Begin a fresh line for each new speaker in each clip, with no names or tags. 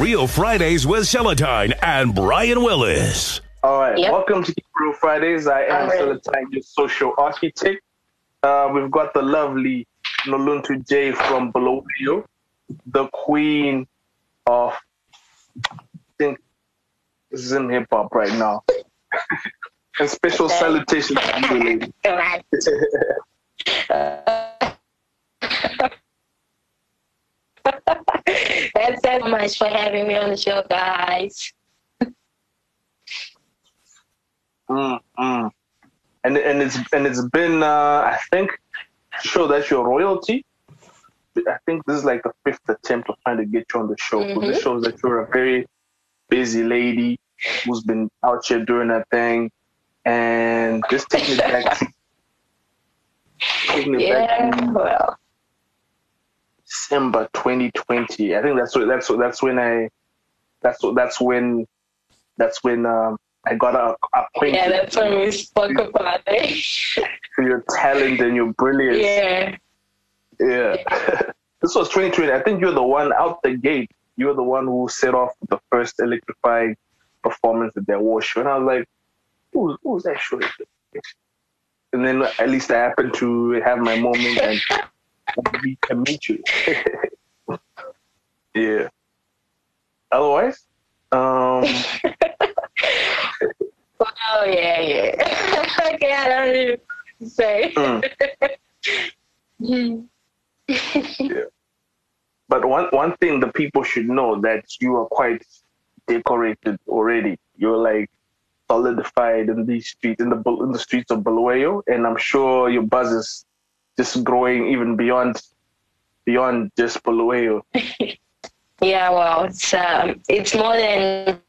Real Fridays with Celatine and Brian Willis.
All right,
Yep.
welcome to Keep Real Fridays. I am
All right.
Celatine, your social architect. Uh, we've got the lovely Noluntu J from Bulawayo, the queen of, I think this is in hip hop right now. and special
Okay.
salutations to you, lady.
Right. Thanks so much for having me on the show, guys.
Mm, mm. And and it's and it's been uh, I think show that you're royalty. I think this is like the fifth attempt of trying to get you on the show. So this shows that you're a very busy lady who's been out here doing her thing, and just taking it back. To, taking it
Yeah,
back to
well,
December 2020. I think that's what that's what that's when I that's what that's when that's when um, I got a- acquainted
yeah, that's when we spoke about it.
your talent and your brilliance.
yeah.
Yeah. this was 2020. I think you're the one out the gate. You're the one who set off the first electrifying performance at the award show. And I was like, who, who's that show? And then at least I happened to have my moment and we can meet you. yeah. Otherwise, um,
Oh, yeah, yeah. okay, I don't need to say.
mm. but one one thing the people should know that you are quite decorated already. You're like solidified in these streets, in the in the streets of Bulawayo, and I'm sure your buzz is just growing even beyond beyond just Bulawayo.
Yeah, well, it's um, it's more than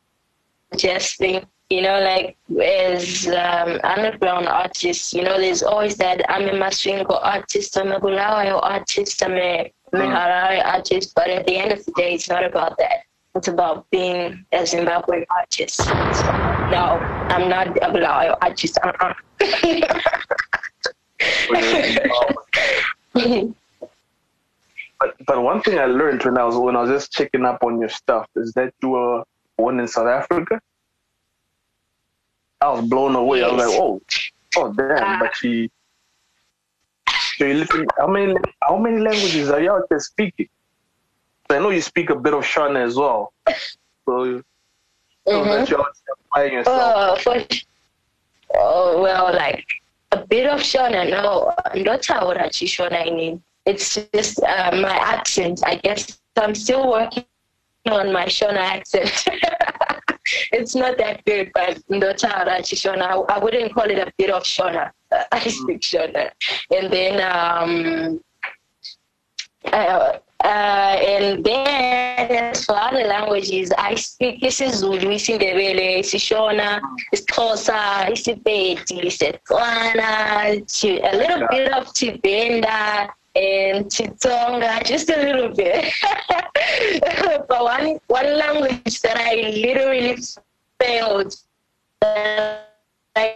just being, you know, like as um, underground artists, you know, there's always that I'm a Masvingo artist, I'm a Bulawayo artist, I'm a Harare artist, but at the end of the day, it's not about that. It's about being a Zimbabwean artist. So, no, I'm not a Bulawayo artist. Uh-uh.
But but one thing I learned when I was when I was just checking up on your stuff is that you were born in South Africa. I was blown away. I was like, oh, oh damn! But she, so you listen. How many how many languages are you out there speaking? I know you speak a bit of Shona as well. So, so
Mhm.
that you're applying yourself.
Oh, for, oh, well, like a bit of Shona. No, not how Shona. I mean, it's just uh, my accent. I guess I'm still working on my Shona accent. it's not that good, but not how Shona. I wouldn't call it a bit of Shona. I speak Shona, and then um. Uh, uh, and then as for other languages, I speak isiZulu, isiNdebele, isiShona, isiXhosa, isiPedi, isiTswana, a little bit of Tibenda and Chitonga, just a little bit. but one one language that I literally failed, that I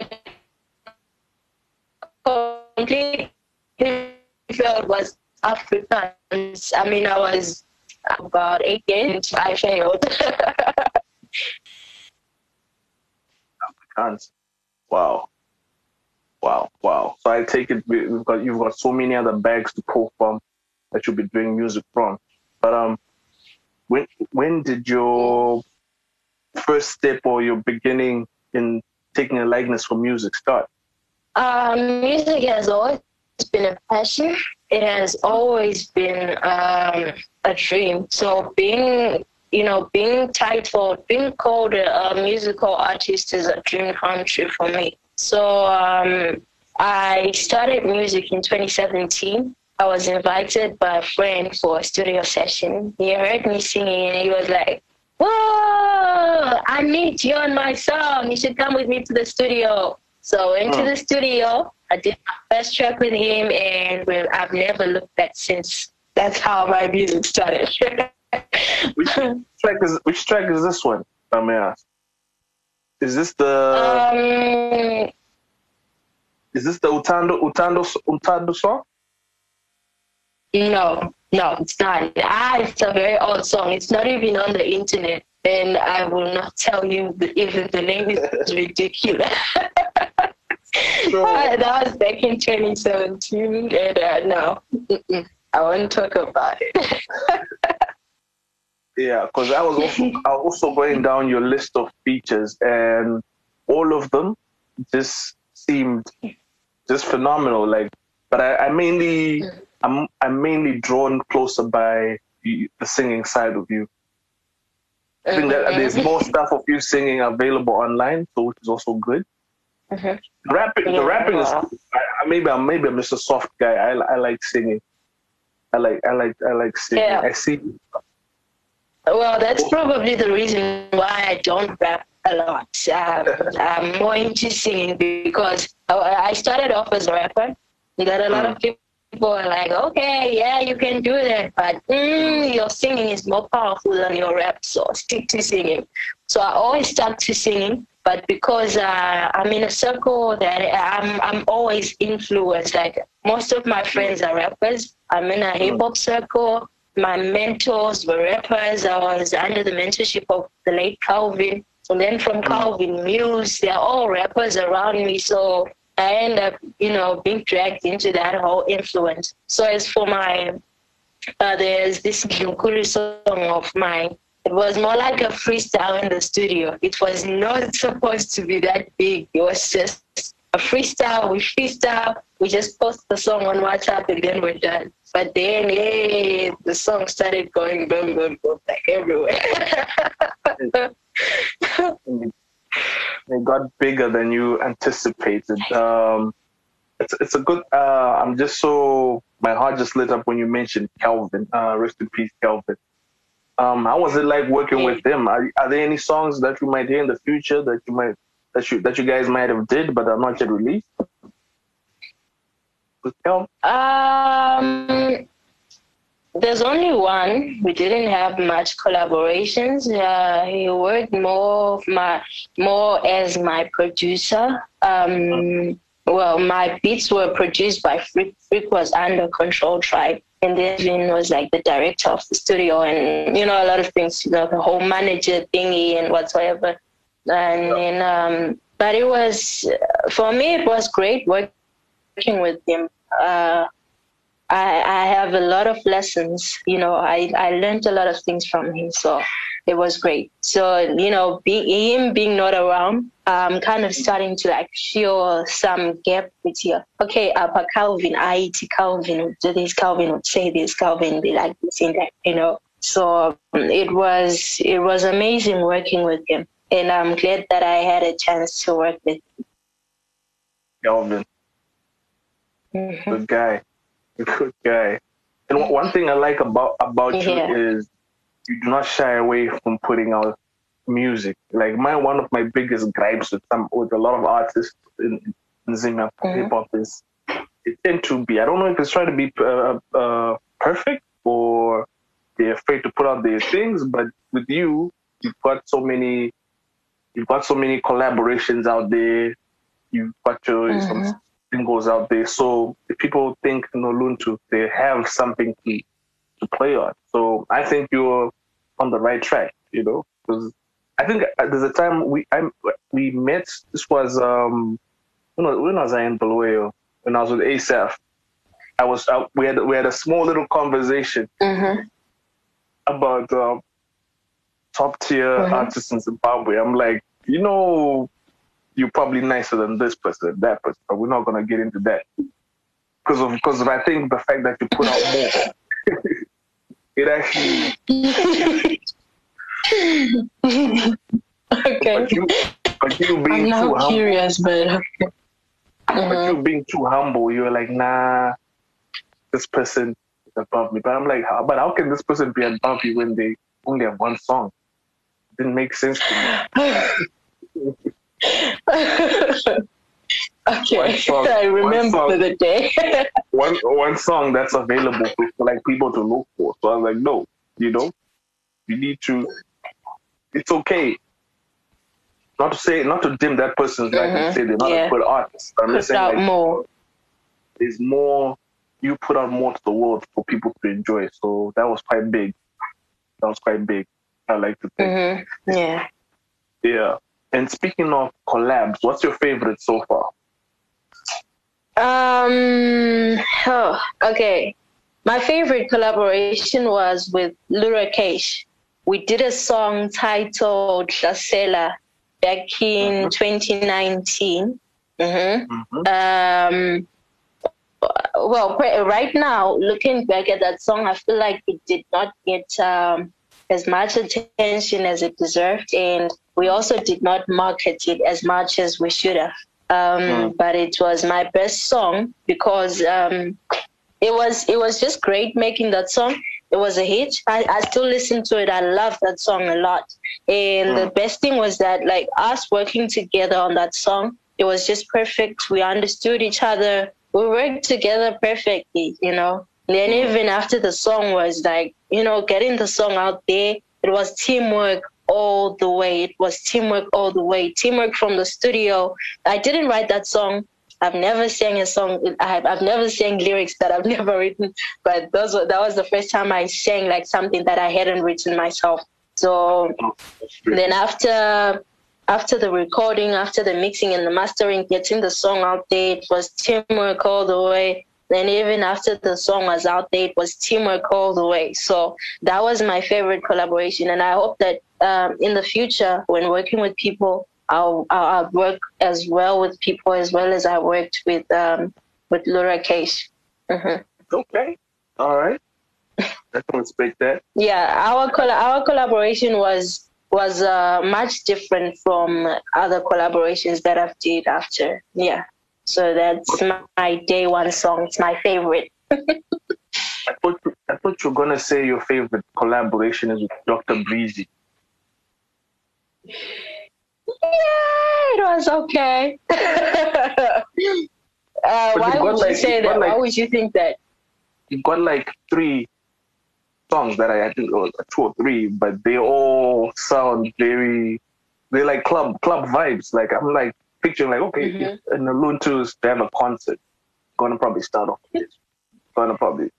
completely failed was I mean, I was about eight years. I failed.
Afrikaans. Wow. Wow, wow. So I take it we- we've got you've got so many other bags to pull from that you'll be doing music from. But um when when did your first step or your beginning in taking a likeness for music start?
um, music has always been a passion. It has always been um, a dream. So being, you know, being titled, being called a, musical artist is a dream come true for me. So um, I started music in 2017. I was invited by a friend for a studio session. He heard me singing and he was like, Whoa, I need you on my song. You should come with me to the studio. So into
Hmm.
the studio, I did my first track with him, and well, I've never looked back since. That's how my music started.
Which track is which track is this one? I may ask. Is this the
um,
is this the Utando Utando Utando song?
No, no, it's not. Ah, it's a very old song. It's not even on the internet. And I will not tell you even the name is ridiculous. that was back in 2017. And uh, no, I won't talk about it.
yeah, because I was also I was also going down your list of features, and all of them just seemed just phenomenal. Like, but I, I mainly I'm I'm mainly drawn closer by the, singing side of you. I think that there's more stuff of you singing available online, so which is also good.
Mhm.
Rapping, the
Yeah.
rapping is. I, I- maybe I'm maybe I'm just a soft guy. I, I like singing. I like I like I like singing.
Yeah.
I see.
Well, that's probably the reason why I don't rap a lot. Um, I'm more into singing because I started off as a rapper. That a lot of people are like, okay, yeah, you can do that, but mm, your singing is more powerful than your rap, so stick to singing. So I always stuck to singing, but because uh, I'm in a circle that I'm, I'm always influenced. Like most of my friends are rappers. I'm in a hip hop circle. My mentors were rappers. I was under the mentorship of the late Calvin. And then from Calvin Muse, they're all rappers around me. So I end up, you know, being dragged into that whole influence. So as for my, uh, there's this Nkulu song of mine. It was more like a freestyle in the studio. It was not supposed to be that big. It was just a freestyle. We freestyle. We just post the song on WhatsApp and then we're done. But then, hey, the song started going boom, boom, boom, like everywhere.
It got bigger than you anticipated. Um, it's it's a good. Uh, I'm just so my heart just lit up when you mentioned Calvin. Uh, rest in peace, Calvin. Um, how was it like working with them? Are, are there any songs that you might hear in the future that you might that you that you guys might have did but are not yet released?
Um, there's only one. We didn't have much collaborations. Uh, he worked more my more as my producer. Um, well, my beats were produced by Freak. Freak was under Control Tribe, and then was like the director of the studio, and you know a lot of things, you know, the whole manager thingy and whatsoever. And then, um, but it was for me, it was great working with him. Uh, I, I have a lot of lessons. You know, I, I learned a lot of things from him, so it was great. So you know, being him being not around, I'm kind of starting to like feel some gap with you. Okay, uh, Calvin, I Calvin would do this, Calvin would say this, Calvin be like this and that, you know. So um, it was it was amazing working with him, and I'm glad that I had a chance to work with
Calvin,
him. Mhm.
good guy, good guy. And one- one thing I like about about
Yeah.
you is you do not shy away from putting out music. Like my one of my biggest gripes with some with a lot of artists in, in Zimmer
Mhm.
hip hop is it tend to be. I don't know if it's trying to be uh, uh, perfect or they're afraid to put out their things. But with you, you've got so many, you've got so many collaborations out there. You've got your
Mhm.
some singles out there. So if people think Noluntu, they have something to play on. So I think you're on the right track. You know, because I think uh, there's a time we I we met. This was um when was, when was I in Bulawayo? When I was with ASAF. I was uh, we had we had a small little conversation
Mhm.
about uh, top tier
Mhm.
artists in Zimbabwe. I'm like, you know, you're probably nicer than this person, that person, but we're not gonna get into that because of because I think the fact that you put out more. it actually,
okay.
but you, but you
I'm
being too
now
humble,
curious, but okay.
but you uh-huh. being too humble, you're like, nah, this person is above me. But I'm like, how, but how can this person be above you when they only have one song? It didn't make sense to me. One
okay,
song-
I
one
remember
song.
the day.
one one song that's available for, like people to look for. So I was like, no, you know, you need to. It's okay. Not to say, not to dim that person's light and say they're not
yeah.
a good artist. I'm just saying like,
more.
there's more. you put out more to the world for people to enjoy. So that was quite big. That was quite big. I like to think.
Mm-hmm. Yeah.
Yeah. And speaking of collabs, what's your favorite so far?
Um. Oh, okay. My favorite collaboration was with Lura Kesh. We did a song titled Shasela back in
Mhm.
2019. hmm
Mhm.
Um. Well, right now, looking back at that song, I feel like it did not get um, as much attention as it deserved, and we also did not market it as much as we should have. Um,
Mm.
But it was my best song because um, it was it was just great making that song. It was a hit. I, I still listen to it. I love that song a lot. And the best thing was that like us working together on that song, it was just perfect. We understood each other. We worked together perfectly, you know. And then even after the song was like, you know, getting the song out there, it was teamwork all the way. It was teamwork all the way. Teamwork from the studio. I didn't write that song. I've never sang a song. I've, I've never sang lyrics that I've never written, but those were, that was the first time I sang like something that I hadn't written myself. So then after after the recording, after the mixing and the mastering, getting the song out there, it was teamwork all the way. Then even after the song was out there, it was teamwork all the way. So that was my favorite collaboration, and I hope that um, in the future, when working with people, I'll, I'll, work as well with people as well as I worked with um, with Laura Case. hmm
Okay. All right. I can respect that.
Yeah, our coll- our collaboration was was uh, much different from other collaborations that I've did after. Yeah, so that's my, my day one song. It's my favorite.
I thought I thought you were gonna say your favorite collaboration is with Dr. Breezy.
Yeah, it was okay. uh, why would
like-
you say that? why would you think that?
You got like three songs that I, I think it was two or three, but they all sound very they like club club vibes. Like I'm like picturing like okay,
Mhm.
if in the Luntus they have a concert, gonna probably start off with this. Gonna probably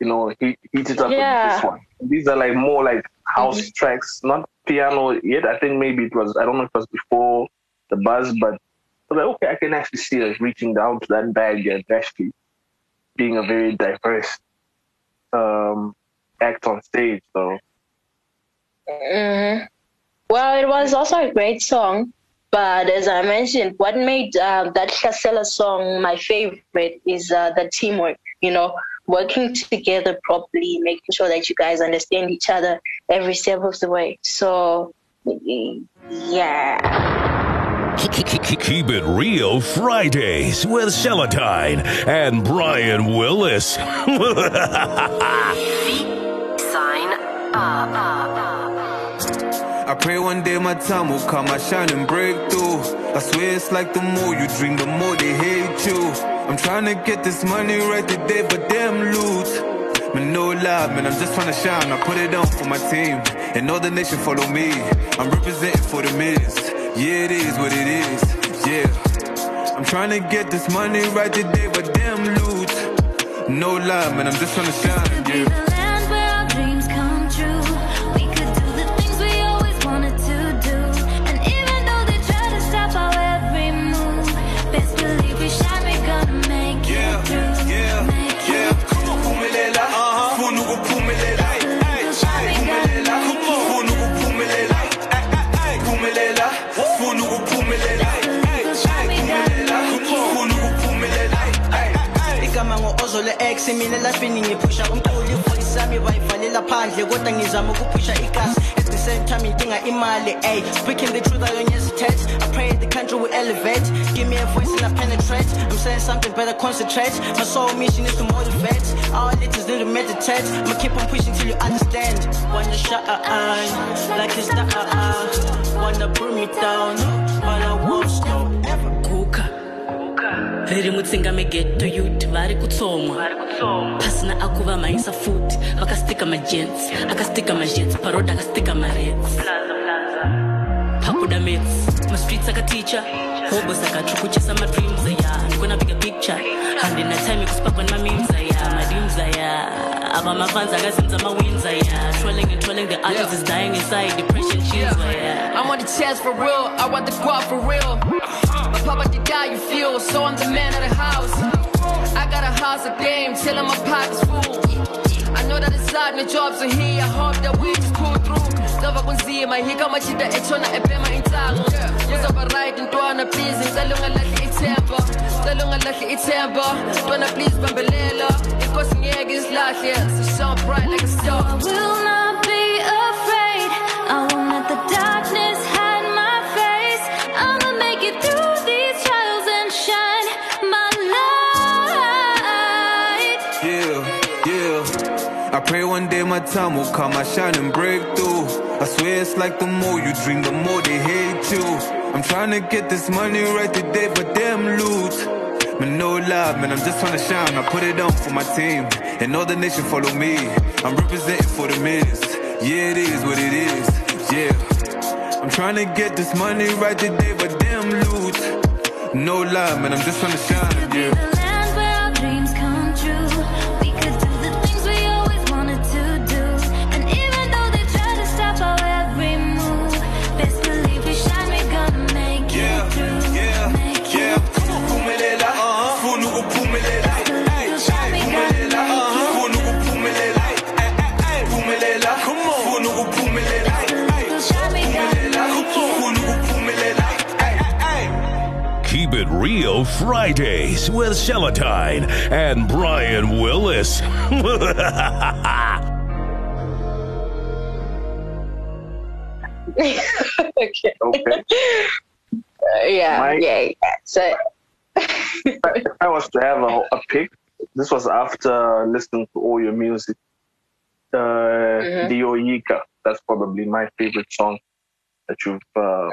you know heat, heat it up
Yeah.
with this one. These are like more like house tracks, not piano yet. I think maybe it was I don't know if it was before the buzz, but I was like okay, I can actually see us reaching down to that bag and actually being a very diverse um, act on stage. So
hmm Well, it was also a great song, but as I mentioned, what made uh, that Shasela song my favorite is uh, the teamwork. You know, working together properly, making sure that you guys understand each other every step of the way. So, yeah.
Keep it real Fridays with Celatine and Brian Willis.
Sign up.
I pray one day my time will come, I shine and break through. I swear it's like the more you dream, the more they hate you. I'm trying to get this money right today, but damn loot. Man, no lie, man, I'm just trying to shine. I put it on for my team, and all the nation follow me. I'm representing for the millions. Yeah, it is what it is. Yeah. I'm trying to get this money right today, but damn loot. No lie, man, I'm just trying to shine. Yeah.
Ngo-ozole elafini ngiphusha umquli ivoice yami bayivalela phandle kodwa ngizama ukuphusha igasi same time ngidinga imali ay speaking the truth hesitate. I pray the country will elevate. Give me a voice and i penetrate. I'm saying something better concentrate. My soul mission is to motivate. Our letters need to meditate. I'ma keep on pushing till you understand. Wanna shine like it's the uh, wanna bring me down but i won't stop
vheri mutsinga megeto youth vari kutsomwa pasina akuva maisa futi vakastika majents akastika majents paroda akastika marets pakuda mets mastreets akaticha hobos akachukuchesa madreams aya ndikona bigger picture. Handina time ekuspakwa nemamemes aya Aba mafans akazenza ama-windsor, yeah. Trolling and trolling, the artist is dying inside. Depression, she's yeah.
I want the chance for real. I want the guap for real. My papa did die, you feel. So I'm the man of the house. I got a house of game, till my pockets full. I know that it's hard, my jobs are here. I hope that we just pull through. Stava kunzima, hika machida echona ebema intango. Kuzoba right ntwana please, ngicela ungalahli ithemba. Ngicela ungalahli ithemba. Ntwana please bambelela. Inkosi ngeke isilahle. So bright like a star.
I will not be afraid. I won't let the darkness hide my face. I'ma make it through these trials and shine my light.
Yeah, yeah. I pray one day my time will come, I shine and break through. I swear it's like the more you dream, the more they hate you. I'm trying to get this money right today, but damn loot. Man, no lie, man, I'm just trying to shine. I put it on for my team, and all the nation follow me. I'm representing for the miss. Yeah, it is what it is. Yeah. I'm trying to get this money right today, but damn loot. No lie, man, I'm just trying to shine. Yeah.
Fridays with Celatine and Brian Willis.
okay.
Okay.
yeah,
Mike?
yeah, yeah. So
if I was to have a, a pick, this was after listening to all your music. Uh,
Mm-hmm.
Dio Yika, that's probably my favorite song that you've. Uh,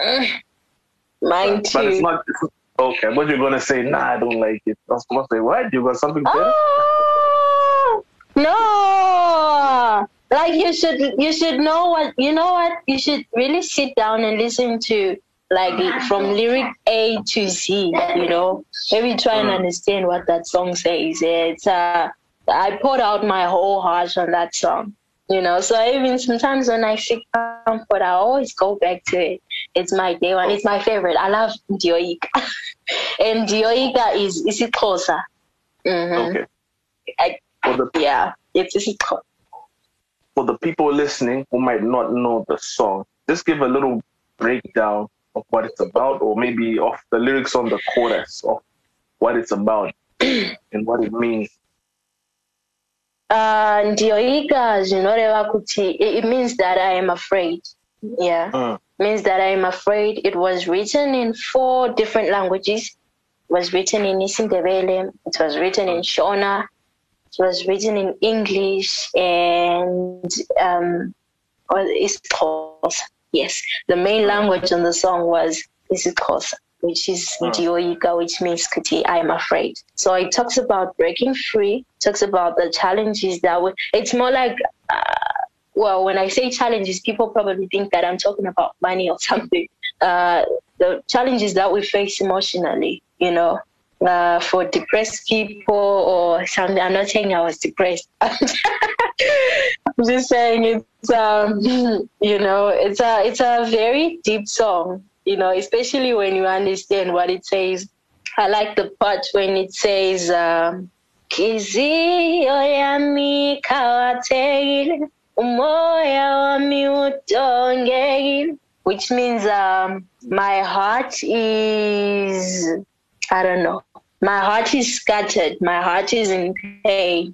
mine
but it's
too.
not. It's, okay, but you're gonna say, nah, I don't like it. I was gonna say, what? You got something better?
Oh no! Like you should, you should know what you know. What you should really sit down and listen to, like from lyric A to Z. You know, maybe try and understand what that song says. It's uh, I poured out my whole heart on that song. You know, so even sometimes when I seek comfort, I always go back to it. It's my day one. It's my favorite. I love Dioika, and Dioika is is it closer? Mm-hmm.
Okay.
I,
For the
yeah, it's
for the people listening who might not know the song, just give a little breakdown of what it's about, or maybe of the lyrics on the chorus of what it's about and what it means.
Uh, ndioiga zvinoreva kuti it it means that I am afraid. Yeah,
Mm.
Means that I am afraid. It was written in four different languages. It was written in Isindebele. It was written in Shona. It was written in English and um, isiXhosa. Yes, the main language on the song was isiXhosa, which is Ndioiga, which means kuti I am afraid. So it talks about breaking free. Talks about the challenges that we. It's more like. Uh, well, when I say challenges, people probably think that I'm talking about money or something. Uh, the challenges that we face emotionally, you know, uh, for depressed people or something. I'm not saying I was depressed. I'm just saying it's, um, you know, it's a it's a very deep song, you know, especially when you understand what it says. I like the part when it says. Um, umoya wami utongekile. Which means um, my heart is, I don't know, my heart is scattered, my heart is in pain,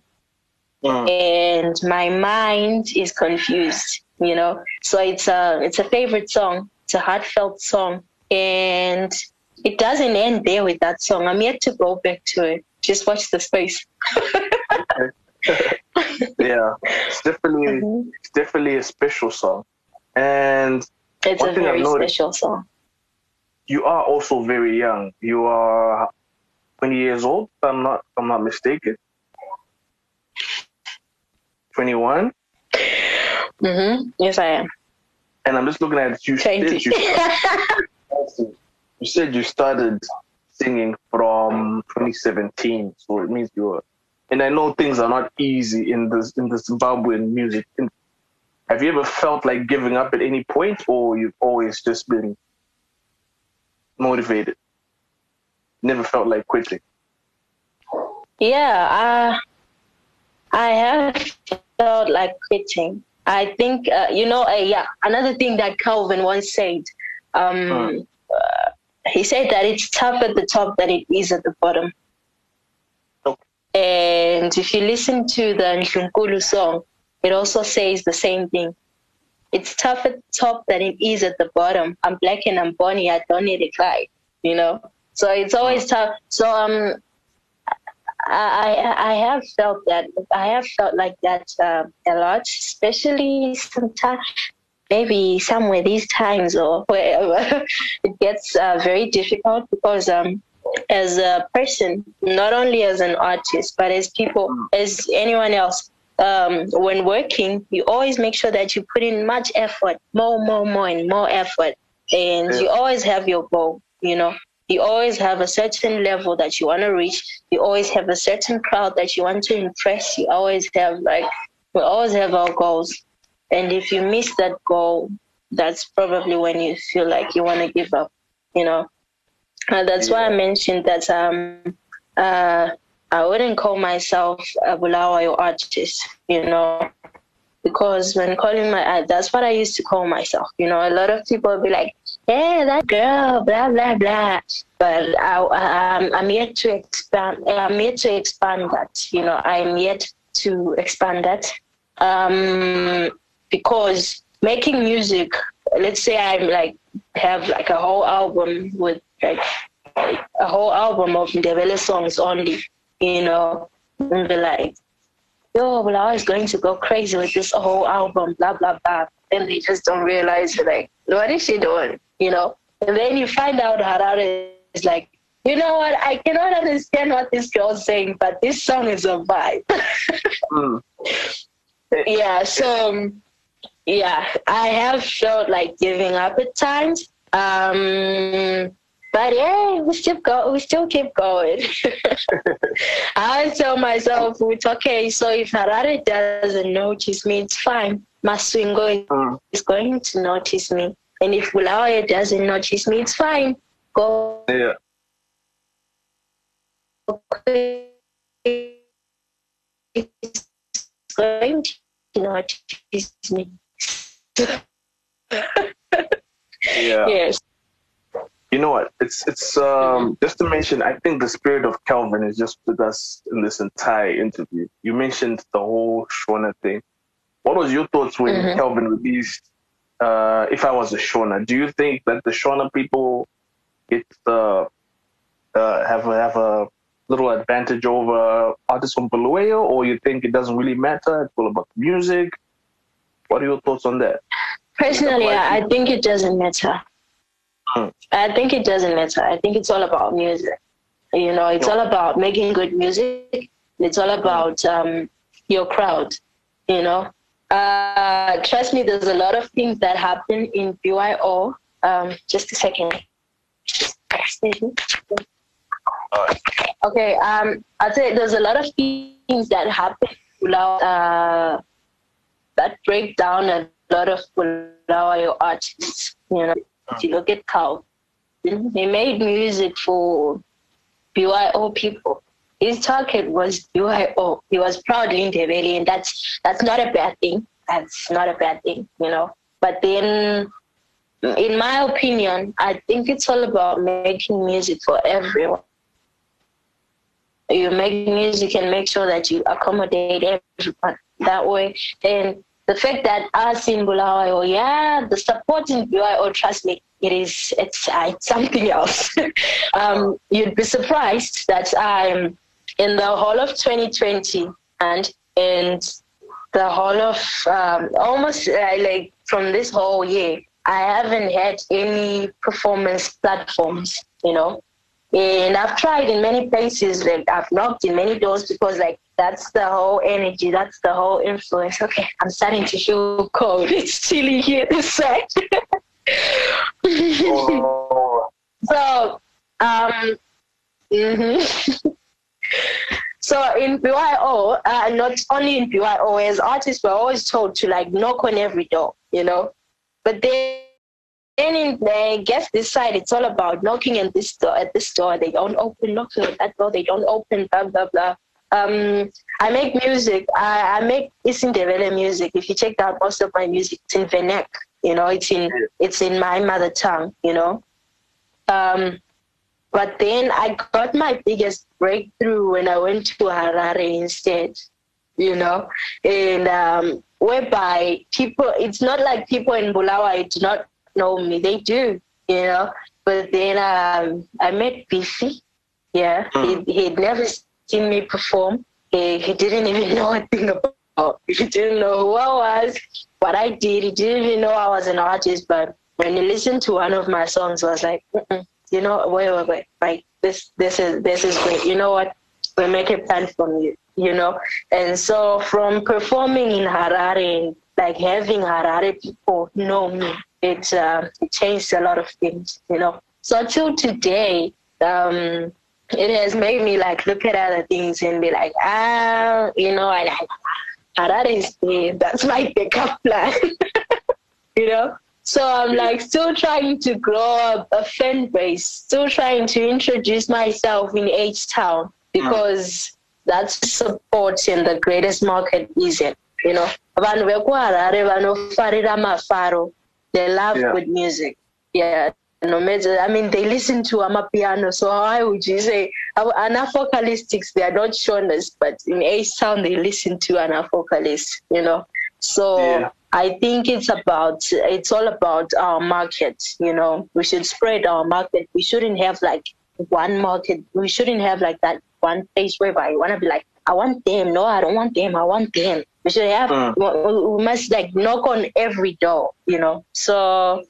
and my mind is confused. You know, so it's a it's a favorite song. It's a heartfelt song, and it doesn't end there with that song. I'm yet to go back to it. Just watch the space.
Yeah, it's definitely
Mhm.
it's definitely a special song, and
It's
One
a very
noticed-
special song.
you are also very young. You are 20 years old. If I'm not I'm not mistaken. 21,
hmm Yes, I am.
and I'm just looking at you.
Twenty.
Said you, you said you started singing from 2017, so it means you were and I know things are not easy in the in the Zimbabwean music. Have you ever felt like giving up at any point, or you've always just been motivated? Never felt like quitting.
Yeah, uh, I have felt like quitting. I think, uh, you know, uh, yeah, another thing that Calvin once said, um, uh, he said that it's tough at the top than it is at the bottom. And if you listen to the Nkunkulu song, it also says the same thing. It's tough at the top than it is at the bottom. I'm black and I'm bonny. I don't need a guy, you know. So it's always tough. So um, I I have felt that I have felt like that uh, a lot, especially sometimes maybe somewhere these times or wherever it gets uh, very difficult because um as a person, not only as an artist, but as people, as anyone else, um, when working, you always make sure that you put in much effort, more, more, more, and more effort. And
Yeah.
you always have your goal, you know. You always have a certain level that you want to reach. You always have a certain crowd that you want to impress. You always have, like, we always have our goals. And if you miss that goal, that's probably when you feel like you want to give up, you know. Uh, that's why I mentioned that um, uh, I wouldn't call myself a Bulawayo artist, you know, because when calling my art, that's what I used to call myself. You know, a lot of people would be like, "Hey, that girl," blah blah blah. But I, I'm, I'm yet to expand. I'm yet to expand that. You know, I'm yet to expand that um, because making music. Let's say I'm like have like a whole album with like a whole album of Ndebele songs only, you know, and be like, yo, well, I was going to go crazy with this whole album, blah, blah, blah. And they just don't realize, like, what is she doing, you know? And then you find out Harare is like, you know what, I cannot understand what this girl's saying, but this song is a vibe.
Mm.
yeah, so, um, yeah, I have felt like giving up at times. Um, but yeah, we still go. We still keep going. I always tell myself, "It's okay." So if Harare doesn't notice me, it's fine. Masvingo
Mm.
is going to notice me, and if Bulawayo doesn't notice me, it's fine. Go.
Yeah.
It's going to notice me.
Yeah.
Yes.
You know what? It's it's um just to mention. I think the spirit of Calvin is just with us in this entire interview. You mentioned the whole Shona thing. What was your thoughts when
Mhm.
Calvin released? Uh, if I was a Shona, do you think that the Shona people get uh, uh have a, have a little advantage over artists from Bulawayo, or you think it doesn't really matter? It's all about music. What are your thoughts on that?
Personally, I think it doesn't matter. I think it doesn't matter. I think it's all about music. You know, it's all about making good music. It's all about um, your crowd. You know, uh, trust me. There's a lot of things that happen in BYO. Um, just a second. Okay. Um, I'd say there's a lot of things that happen. Uh, that break down a lot of Bulawayo artists. You know, if you look at Cal, he made music for BYO people. His target was BYO. He was proudly in Ndebele, and that's that's not a bad thing. That's not a bad thing, you know. But then, in my opinion, I think it's all about making music for everyone. You make music and make sure that you accommodate everyone that way. Then the fact that us in Bulawayo, yeah, the support in Bulawayo, trust me, it is it's, uh, it's something else. um, you'd be surprised that I'm in the whole of 2020 and in the whole of um, almost uh, like from this whole year, I haven't had any performance platforms, you know. And I've tried in many places, like I've knocked in many doors because like that's the whole energy, that's the whole influence. Okay, I'm starting to feel cold. It's chilly here this side. So, um, mhm. so in BYO, uh, not only in BYO, as artists, we're always told to like knock on every door, you know. But then, then in the guess this side, it's all about knocking at this door, at this door. They don't open, knocking at that door. They don't open, blah blah blah. Um, I make music. I, I make Isindebele music. If you check out most of my music, it's in Venek. You know, it's in it's in my mother tongue. You know. Um, but then I got my biggest breakthrough when I went to Harare instead, you know, and um, whereby people, it's not like people in Bulawayo do not know me, they do, you know. But then um, I met Biffy, yeah,
Hmm.
he, he'd never seen me perform, he, he didn't even know a thing about, he didn't know who I was, what I did, he didn't even know I was an artist, but when he listened to one of my songs, I was like, you know, wait, wait, wait, like this, this is, this is great. You know what? We make a plan from you, you know? And so from performing in Harare and like having Harare people know me, it, uh, it changed a lot of things, you know? So till today, um, it has made me like look at other things and be like, ah, you know, I, Harare is there. That's my backup plan, you know? So I'm like still trying to grow up a fan base, still trying to introduce myself in H Town because that's support and the greatest market is it. You know, vanhu vekuharare vanofarira mafaro they love
Yeah.
good music. Yeah. No matter, I mean, they listen to Amapiano, so why would you say anafocalistics? They are not Shonas, but in H sound they listen to anafocalists, you know. So
Yeah.
I think it's about it's all about our market. You know, we should spread our market. We shouldn't have like one market. We shouldn't have like that one place whereby you want to be like, I want them. No, I don't want them. I want them. We should have.
Hmm.
We, we must like knock on every door. You know. So,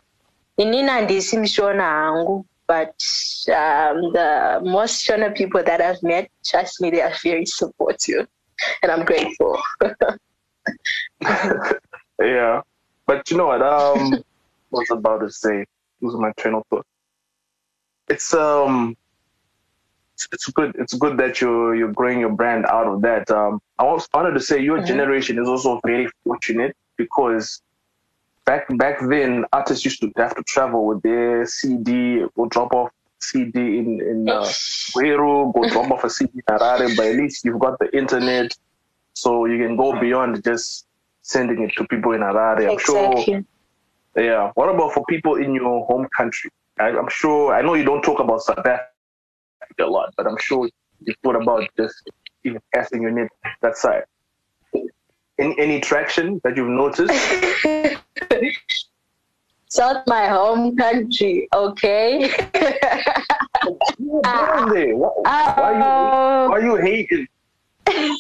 inina ndisimshona hangu, but um, the most Shona people that I've met, trust me, they are very supportive, and I'm grateful.
Yeah. But you know what? Um, what was about to say? Losing my train of thought. It's um, it's, it's good. It's good that you're you're growing your brand out of that. Um, I was wanted to say your
Mhm.
generation is also very fortunate because back back then artists used to have to travel with their CD or drop off CD in in uh, Gweru, go drop off a CD in Harare. But at least you've got the internet, so you can go beyond just sending it to people in Harare. I'm sure.
exactly.
Yeah. What about for people in your home country? I, I'm sure. I know you don't talk about South Africa a lot, but I'm sure you thought about just even casting your net that side. Any, any traction that you've noticed?
South my home country, okay?
Why, why, you,
Oh,
why you hating?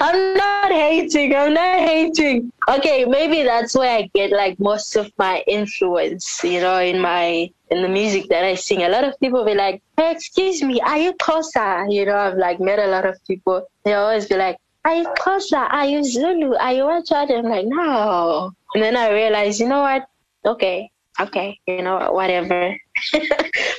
I'm not hating. I'm not hating. Okay, maybe that's where I get like most of my influence, you know, in my in the music that I sing. A lot of people be like, hey, "Excuse me, are you Xhosa?" You know, I've like met a lot of people. They always be like, "Are you Xhosa? Are you Zulu? Are you what?" I'm like, "No." And then I realize, you know what? Okay, okay, you know, whatever.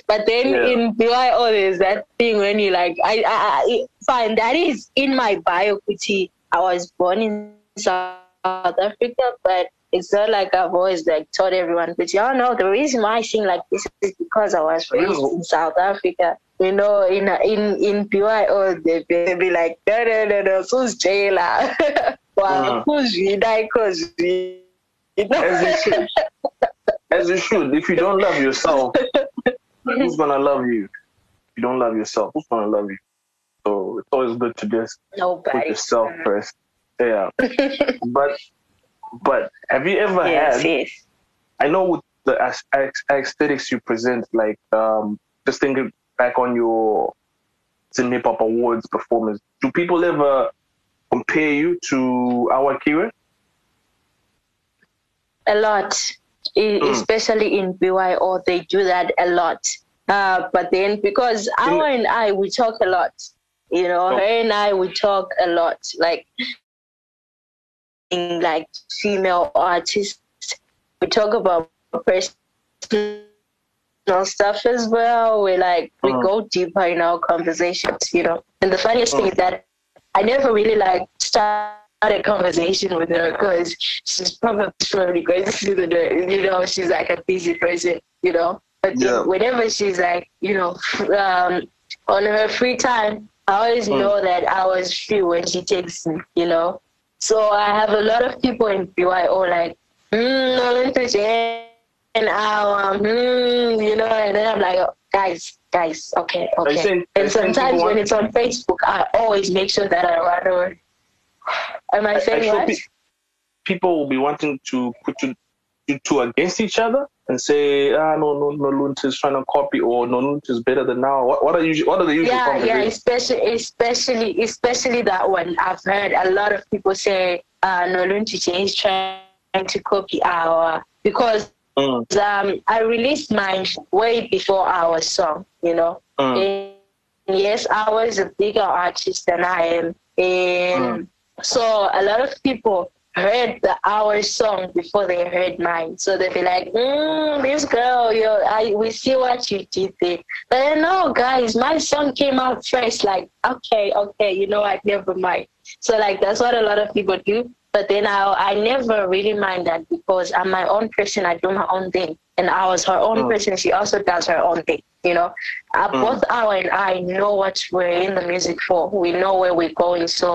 but then
Yeah.
in BYO, oh, there's that thing when you like, I, I, I fine, that is in my bio, Kuti. I was born in South Africa, but it's not like I've always like told everyone, but y'all know the reason why I sing like this is because I was raised in South Africa. You know, in in in BYO, they they be like, no, no, no, no, who's jailer? Well,
Mhm.
who's because you know.
As you should. As you should. If you don't love yourself, who's gonna love you? If you don't love yourself, who's gonna love you? So it's always good to just put
Nobody.
yourself first. Yeah. but but have you ever
Yes,
had
yes.
I know with the aesthetics you present, like um, just thinking back on your Zim Hip Hop Awards performance, do people ever compare you to Awa Khiwe?
a lot,
Mm.
especially in BYO. They do that a lot. Uh, but then because Awa and I, we talk a lot. You know,
Oh.
her and I, we talk a lot. Like, in like female artists, we talk about personal stuff as well. We like we
Mm.
go deeper in our conversations. You know, and the funniest thing is that I never really like started a conversation with her because she's probably probably going through the day. You know, she's like a busy person. You know, but
Yeah.
whenever she's like, you know, um, on her free time, I always
Mm.
know that I was free when she takes me. You know, so I have a lot of people in BYO like, mm, no, an hour, mm, you know, and then I'm like, oh, guys, guys, okay, okay.
saying-
and sometimes when it's on Facebook, I always make sure that I run over. Am I
I
saying what?
pe- people will be wanting to put you, you two against each other and say, ah, no, no, no, Lunt is trying to copy or no, Lunt is better than now. What, what are you? What are the usual
yeah, yeah, especially, especially, especially that one. I've heard a lot of people say, uh, Noluntu J is trying to copy Awa because
Mm,
um, I released mine way before our song, you know.
mm,
And yes, I was a bigger artist than I am. And so a lot of people heard the our song before they heard mine. So they'd be like, mm, this girl, you I we see what you did there. But then no guys, my song came out first, like, okay, okay, you know what, never mind. So like that's what a lot of people do. But then I I never really mind that because I'm my own person, I do my own thing. And I was her own
Mm.
person, she also does her own thing, you know. Uh,
Mm.
Both Awa and I know what we're in the music for. We know where we're going. So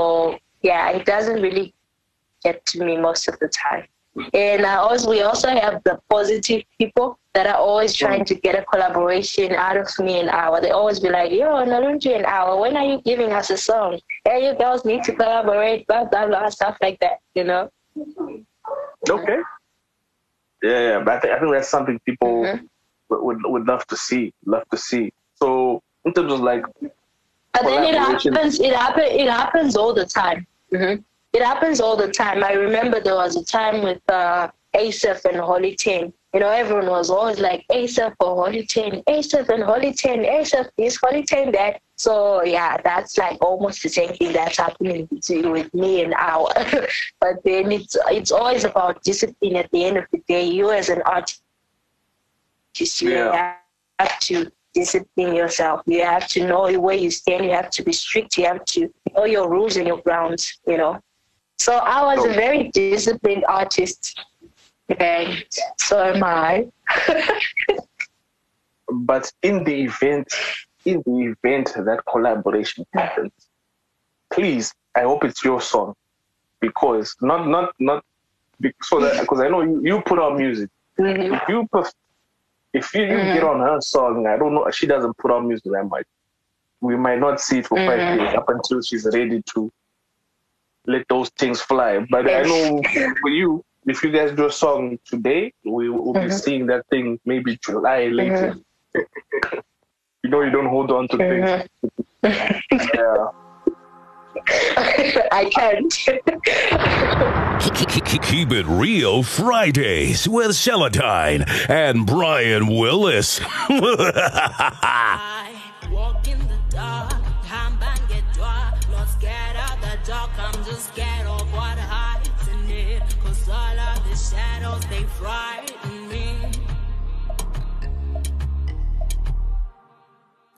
yeah, it doesn't really get to me most of the time. And uh, also, we also have the positive people that are always trying to get a collaboration out of me and Awa. They always be like, yo, Noluntu J and Awa, when are you giving us a song? Hey, you girls need to collaborate, blah, blah, blah, stuff like that, you know?
okay. Yeah, yeah, but I think, I think that's something people
Mhm.
would, would love to see. Love to see. So in terms of like,
But then it happens. It happen. It happens all the time. hmm It happens all the time. I remember there was a time with uh, and Holy Ten. You know, everyone was always like Asaph or Holy Ten, Asaph and Holy Ten, Asaph this, Holy Ten that. So yeah, that's like almost the same thing that's happening between with me and Awa. but then it's it's always about discipline. At the end of the day, you as an artist, you
Yeah.
have to discipline yourself. You have to know where you stand. You have to be strict. You have to know your rules and your grounds, you know. So I was a very disciplined artist. And so am I.
but in the event, in the event that collaboration happens, please, I hope it's your song, because not not not because because I know you, you put out music.
Mhm.
If you put, if you, you
Mhm.
get on her song, I don't know. She doesn't put out music. I might, we might not see it for five
Mhm.
years up until she's ready to let those things fly. But I know for you, if you guys do a song today, we will be
Mhm.
seeing that thing maybe July later. you know, you don't hold on to things. Yeah.
I can't.
Keep it real Fridays with Celatine and Brian Willis.
shadows, they frighten me.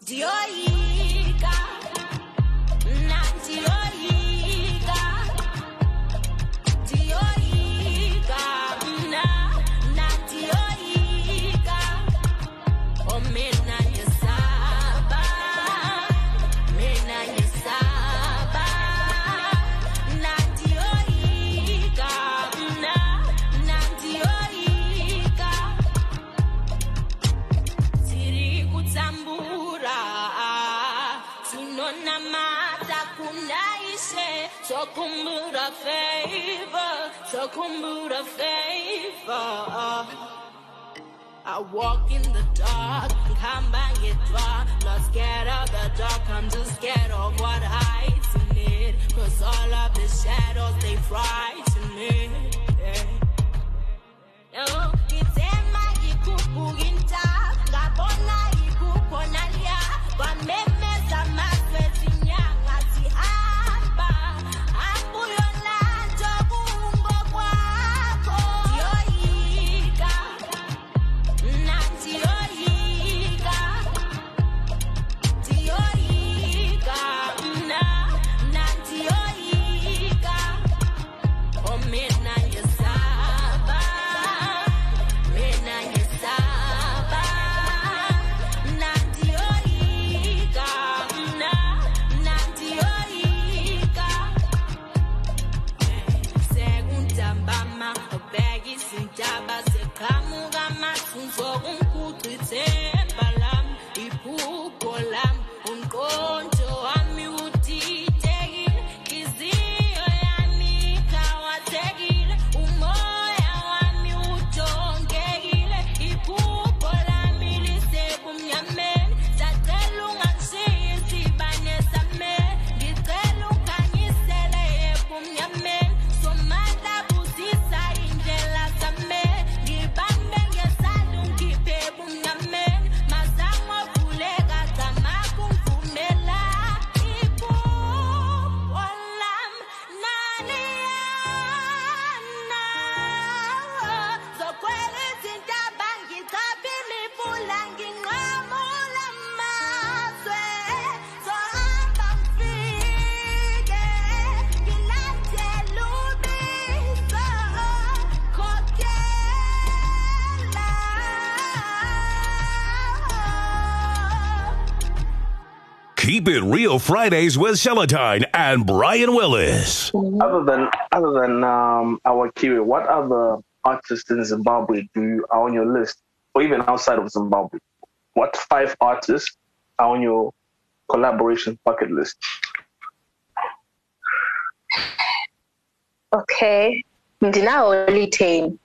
Dioika, favor, tokumbura favor. I walk in the dark, come back it dry. Not scared of the dark, I'm just scared of what hides in it. Cause all of the shadows, they frighten
Keep It Real Fridays with Celatine and Brian Willis.
Other than other than um, Awa Khiwe, what other artists in Zimbabwe do you are on your list, or even outside of Zimbabwe? What five artists are on your collaboration bucket list?
Okay. Ndina Holy Ten.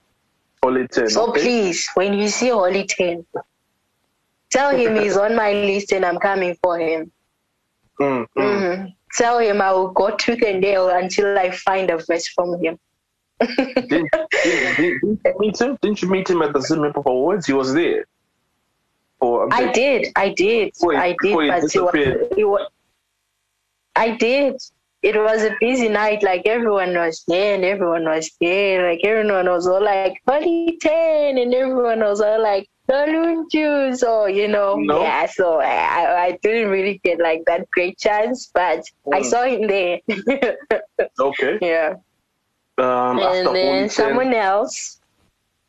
Only ten.
So
okay?
please, when you see Holy Ten, tell him he's on my list and I'm coming for him.
Mm, mm.
hmm Tell him I will go tooth and nail until I find a verse from him.
Didn't, didn't you meet him? Didn't you meet him at the Zim Hip Hop Awards? He was there.
I did, I did,
he-
I did,
he
but it was, was, I did. It was a busy night. Like everyone was there, and everyone was there. Like everyone was all like "Holy ten, and everyone was all like "Balloon juice," or you know,
No.
yeah. So I, I, I didn't really get like that great chance, but I
Mm.
saw him there.
Okay.
yeah,
Um,
and then
10,
someone else.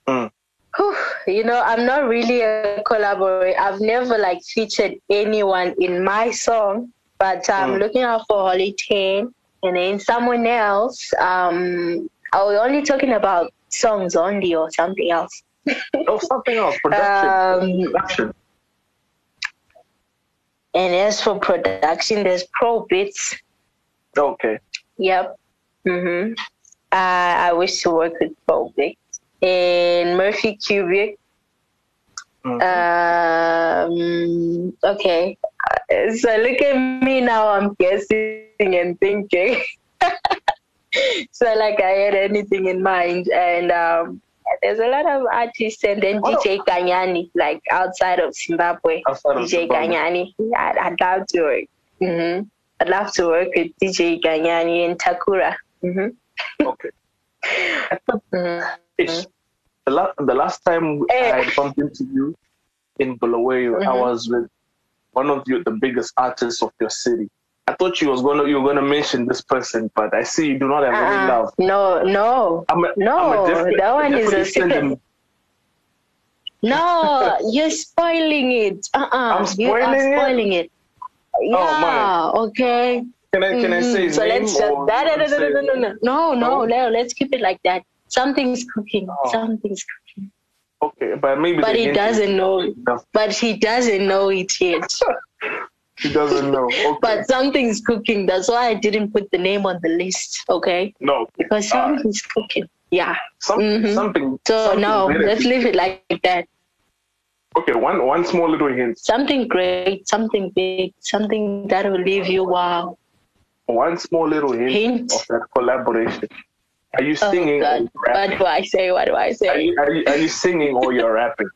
Mm.
Whew, you know, I'm not really a collaborator. I've never like featured anyone in my song, but I'm
Mm.
looking out for Holy Ten and then someone else. Um, are we only talking about songs only or something else?
Oh, something else. Production.
Um,
Production.
and as for production, there's Pro Bits.
Okay.
Yep. Mm-hmm. Uh, I wish to work with Pro Bits and Murphy Cubic.
Mhm.
Um, okay. So look at me now. I'm guessing and thinking. so like I had anything in mind, and um, there's a lot of artists, and then. DJ Kanyani, like outside of Zimbabwe.
Outside of
DJ
Zimbabwe.
Kanyani. I'd, I'd love to work. hmm I'd love to work with DJ Kanyani and Takura. hmm
Okay.
hmm
The, la- the last time
Eh.
I had bumped into you in Bulawayo, I
Mhm.
was with one of you, the biggest artists of your city. I thought you was gonna you were gonna mention this person, but I see you do not have any
Uh-uh.
love.
No, no.
I'm a,
No,
I'm
that one is a secret. No, you're spoiling it. Uh-uh.
I'm
You are
spoiling it?
it. Yeah,
my.
okay.
Can I can I
Mhm.
say his
so let's just,
or
no, no, no, no, no, no, no, no, let's keep it like that. Something's cooking.
Oh.
Something's cooking.
Okay, but maybe
But he doesn't know.
is-
But he doesn't know it yet.
He doesn't know. Okay.
But something's cooking. That's why I didn't put the name on the list. Okay,
no,
because
Alright.
something's cooking. Yeah.
some,
Mhm.
something.
So
something
no, let's leave it like that.
Okay, one one small little hint.
Something great, something big, something that will leave you wow.
One small little hint,
Hint.
of that collaboration. Are you
Oh
singing? you
what do I say? What do I
Are
say?
you, are, you, are you singing or you're rapping?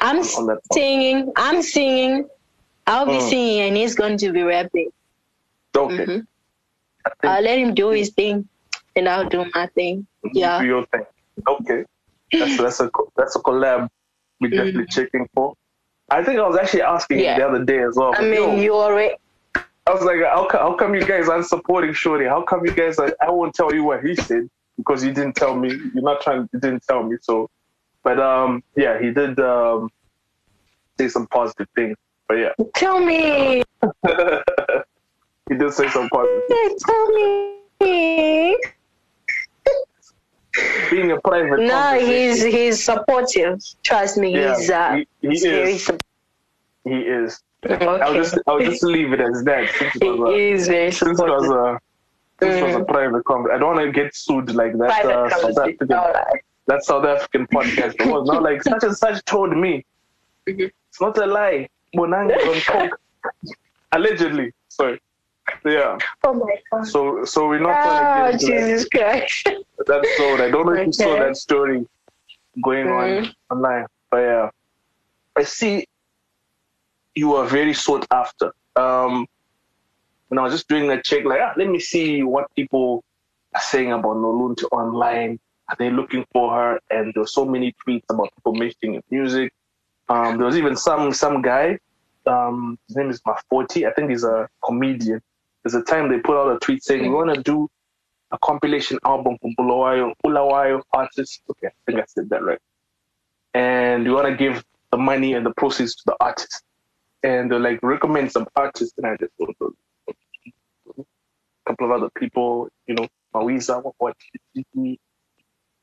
I'm
on that song?
singing. I'm singing. I'll be
Mm.
singing, and he's going to be rapping.
Okay.
Mhm.
Think
I'll let him do his thing, and I'll do my thing. Yeah.
do your thing. Okay. That's that's a that's a collab we're definitely checking for. I think I was actually asking
Mm. Yeah.
the other day as well.
I
Yo,
mean, you already.
I was like, how, how come you guys aren't supporting Shorty? How come you guys? Are, I won't tell you what he said because you didn't tell me. You're not trying. You didn't tell me. So, but um, yeah, he did um say some positive things. But yeah,
Tell me.
he did say some positive.
Tell me.
Being a private.
No, he's he's supportive. Trust me,
Yeah,
he's uh,
he- he
very
is.
supportive.
He is.
Okay.
I'll just I'll just leave it as that. Since it was a,
he is very
since it was
supportive.
a it was a private conversation. I don't want to get sued like that.
Private
Uh, South. African, that South African podcast. It was not like such and such told me.
Mhm.
It's not a lie. Bonanga on coke. Allegedly. Sorry. Yeah.
Oh my god.
So so we're not
Oh
trying to get into
Jesus Christ.
that, that story. I don't know if you saw that story going on
Mhm.
online. But yeah. I see you are very sought after. Um when I was just doing a check, like, ah, let me see what people are saying about Nolunti online. Are they looking for her? And there were so many tweets about people mentioning music. Um, there was even some some guy, um, his name is Mafoti. I think he's a comedian. There's a time they put out a tweet saying, we want to do a compilation album from Bulawayo, Bulawayo artists. Okay, I think I said that right. And we want to give the money and the proceeds to the artist. and uh, like recommend some artists, and I just a couple of other people, you know, Mawiza, what, what,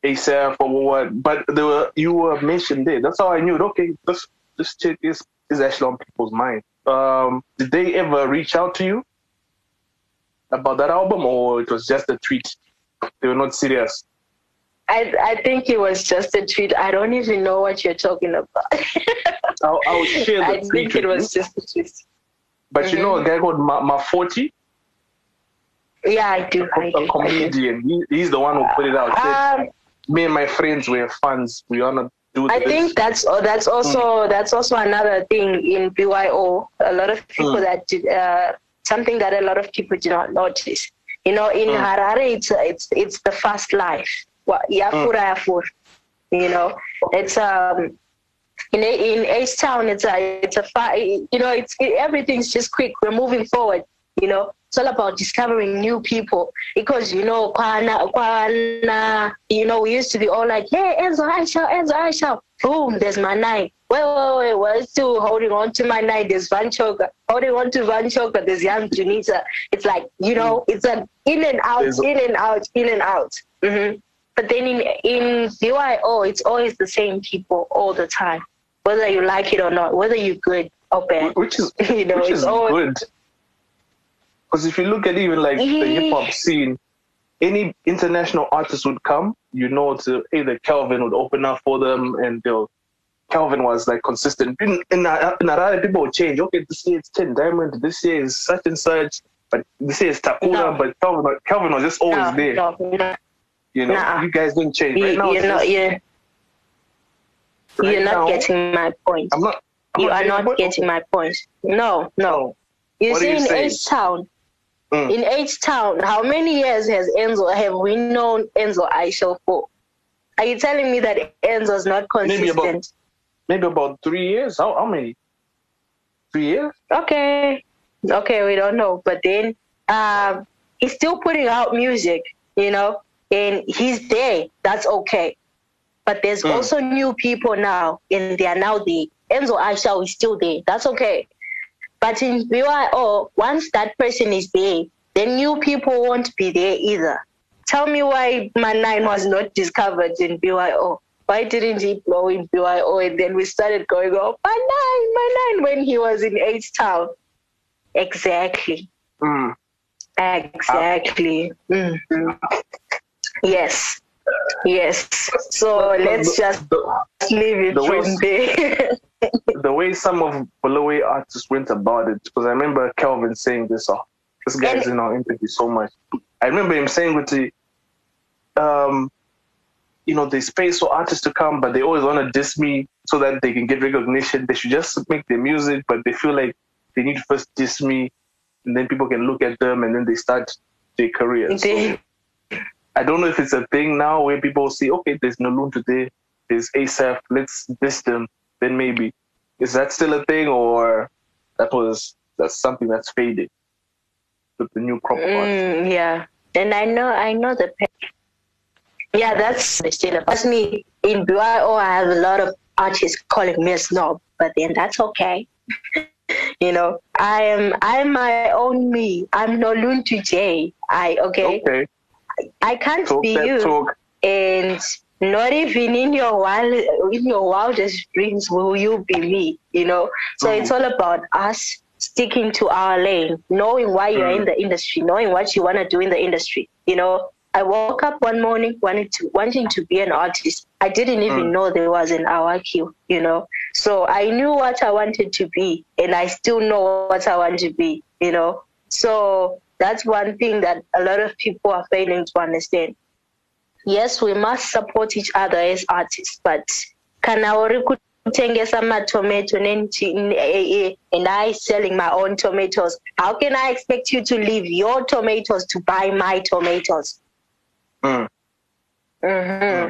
Asaph, or what. But there were you were mentioned there. That's how I knew. Okay, this this chick is is actually on people's mind. Um, did they ever reach out to you about that album, or it was just a tweet? They were not serious.
I, I think it was just a tweet. I don't even know what you're talking about.
I'll, I'll share the
I think it was just a tweet.
But you know a guy called Ma, Ma 40,
Yeah, I do.
A.
I do.
comedian. He, he's the one who put it out.
Um,
Me and my friends were fans. We wanna do
I
this.
think that's oh, that's also that's also another thing in BYO. A lot of people
Mm.
that did, uh, something that a lot of people do not notice. You know, in
Mm.
Harare, it's it's it's the fast life. Yafura yafura. You know, it's um. In in H Town, it's a it's a you know it's it, everything's just quick. We're moving forward. You know, it's all about discovering new people because you know, kwana, kwana, you know, we used to be all like, yeah, Enzo, Ishall, Enzo, Ishall. Boom, there's my nine. Wait, wait, wait, we're still holding on to my nine. There's Van Choga. Holding on to Van Choga, there's Young Junita. It's like, you know, it's an in and out, in and out, in and out. hmm But then in, in BYO, it's always the same people all the time, whether you like it or not, whether you're good or bad.
which is
You know,
which
it's
is
always
good. Because if you look at even like the hip hop scene, any international artist would come, you know, to either Calvin would open up for them, and they'll. Calvin was like consistent. In, in, in Harare, people would change. Okay, this year it's Tehn Diamond. This year is such and such. But this year is Takura.
No.
But Calvin, Calvin was just always
no,
there.
no.
You know,
Nah.
you guys didn't change.
you,
now,
you're not, you're,
right
you're not
now,
getting my point.
I'm not. I'm
you are not getting my point. No, no. You
What are
see,
you
in
saying?
H Town,
Mm.
in H Town, how many years has Enzo have we known Enzo Ishall for? Are you telling me that Enzo's not
Maybe about-
consistent?
Maybe about three years. How, how many? Three years?
Okay, okay, we don't know, but then um, he's still putting out music, you know, and he's there. That's okay. But there's
Mm.
also new people now, and they are now there. Enzo Ishall is still there. That's okay. But in BYO, once that person is there, then new people won't be there either. Tell me why Man 9 was not discovered in BYO. Why didn't he blow in BYO? And then we started going, oh, Man 9, Man 9, when he was in H Town. Exactly.
Mm.
Exactly. Mhm. Yes. Yes. So let's just
The,
leave it
the way-
from there.
the way some of Bulawayo artists went about it, because I remember Calvin saying this, oh, this guy's in our empathy so much. I remember him saying with the, um, you know, they space for artists to come, but they always want to diss me so that they can get recognition. They should just make their music, but they feel like they need to first diss me, and then people can look at them, and then they start their career. So,
They-
I don't know if it's a thing now where people see, okay, there's Nalun today, there's Asaph, let's diss them. Then maybe is that still a thing, or that was that's something that's faded with the new crop?
Mm, yeah, and I know, I know the. Yeah, that's still. That's me in BYO. I have a lot of artists calling me a snob, but then that's okay. you know, I am. I'm my own me. I'm Noluntu J. I okay.
Okay,
I can't
talk
be you.
talk.
and not even in your wild in your wildest dreams will you be me you know so
Mhm.
it's all about us sticking to our lane knowing why you're in the industry knowing what you want to do in the industry you know i woke up one morning wanting to wanting to be an artist i didn't even
Mm.
know there was an Awa Khiwe you know so i knew what i wanted to be and i still know what i want to be you know so that's one thing that a lot of people are failing to understand. Yes we must support each other as artists but can uri kutengesa matomato and i selling my own tomatoes. How can i expect you to leave your tomatoes to buy my tomatoes?
Mm.
hmm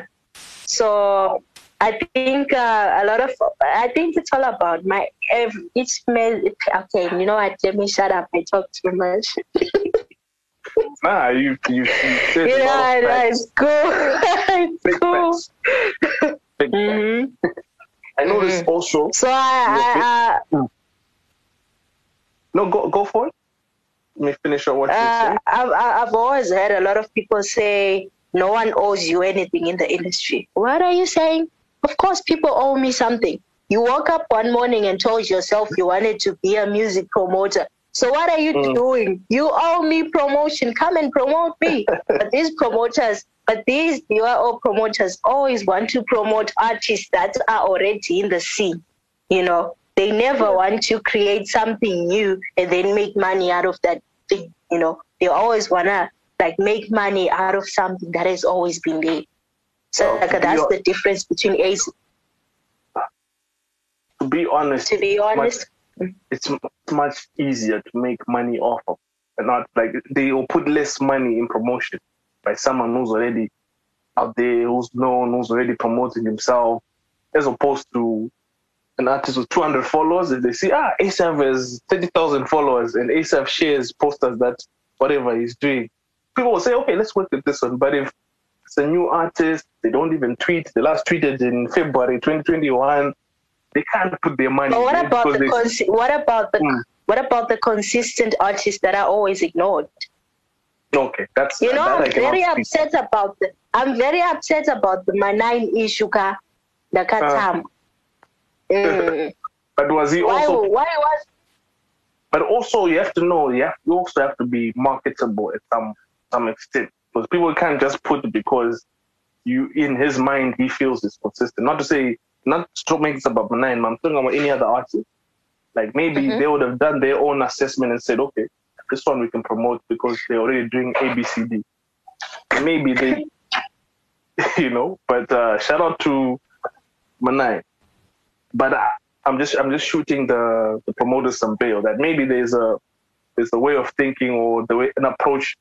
so i think uh, a lot of i think it's all about my ev- each male okay you know what let me shut up i talk too much
Nah, you you, you said a lot
yeah
of facts.
it's cool
Big
it's cool
facts. Big facts.
hmm
I noticed also.
So I, I, I
No, go go for it. Let me finish on what you
Uh,
said.
I've, I've always heard a lot of people say no one owes you anything in the industry. What are you saying? Of course, people owe me something. You woke up one morning and told yourself you wanted to be a music promoter. So what are you
Mm.
doing? You owe me promotion. Come and promote me. but these promoters, but these URO promoters always want to promote artists that are already in the scene. You know, they never want to create something new and then make money out of that thing. You know, they always wanna like make money out of something that has always been there. So like, that's the difference between Ace.
To be honest,
To be honest,
it's m- much easier to make money off of, and not like they will put less money in promotion by someone who's already out there, who's known, who's already promoting himself, as opposed to an artist with 200 followers. If they see ah Asaph has 30,000 followers and Asaph shares posters that whatever he's doing, people will say okay, let's work with this one. But if it's a new artist, they don't even tweet. The last tweeted in February 2021. They can't put their money.
but what about the
they-
consi- what about the
Mm.
what about the consistent artists that are always ignored?
Okay, that's
You know,
that
I'm very
speak.
upset about the. I'm very upset about the Manine issue, ka, the Katam. Mm.
But was he
Why?
also?
Why was?
But also, you have to know. You have you also have to be marketable at some some extent because people can't just put it because you in his mind he feels it's consistent. Not to say not to make this about Nine. I'm talking about any other artist. Like maybe
Mhm.
they would have done their own assessment and said, okay, this one we can promote because they're already doing ABCD. Maybe they, you know. But uh, shout out to Manai. But I, I'm just I'm just shooting the the promoters some bail that maybe there's a there's a way of thinking or the way an approach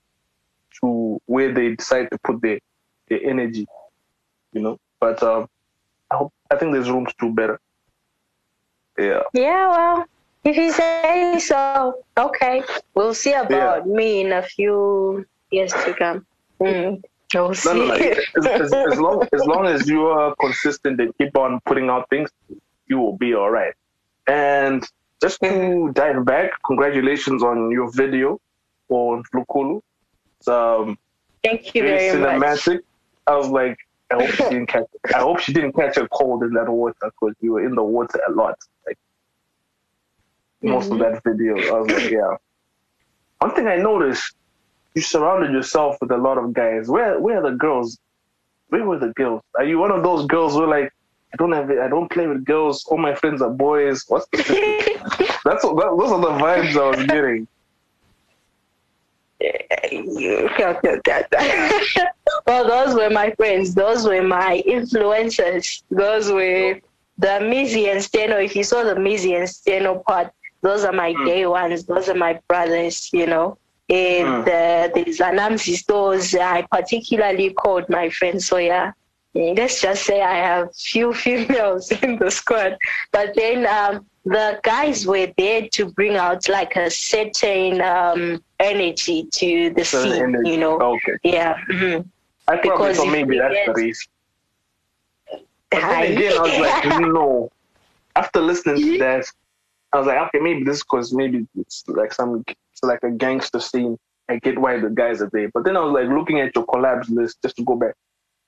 to where they decide to put their their energy, you know. But um, I hope I think there's room to do better. Yeah.
Yeah, well, if you say so, okay. We'll see about me in a few years to come. Mm. We'll see.
No, no, no. As, as, as long as long as you are consistent and keep on putting out things, you will be all right. And just to dive back, congratulations on your video on Lukulu. Um,
Thank you
very
very much.
cinematic. I was like, I hope she didn't catch. I hope she didn't catch a cold in that water because you were in the water a lot. Like most of that video, I was like, yeah. One thing I noticed, you surrounded yourself with a lot of guys. Where where are the girls? Where were the girls? Are you one of those girls who like I don't have it, I don't play with girls. All my friends are boys. What's the That's what, that, those are the vibes I was getting.
well, those were my friends. Those were my influencers. Those were the Mizzy and Steno. If you saw the Mizzy and Steno part, those are my day ones. Those are my brothers, you know. And uh, there's Anamsi stores. I particularly called my friends. So, yeah, Mm, let's just say I have few females in the squad. But then um, the guys were there to bring out like a certain um, energy to the
Certain
scene,
energy.
you know.
Okay.
Yeah. mhm.
I
Because
thought maybe that's
get-
the reason. But then again, I was like, no. After listening to that, I was like, okay, maybe this because maybe it's like some, it's like a gangster scene. I get why the guys are there. But then I was like looking at your collabs list just to go back.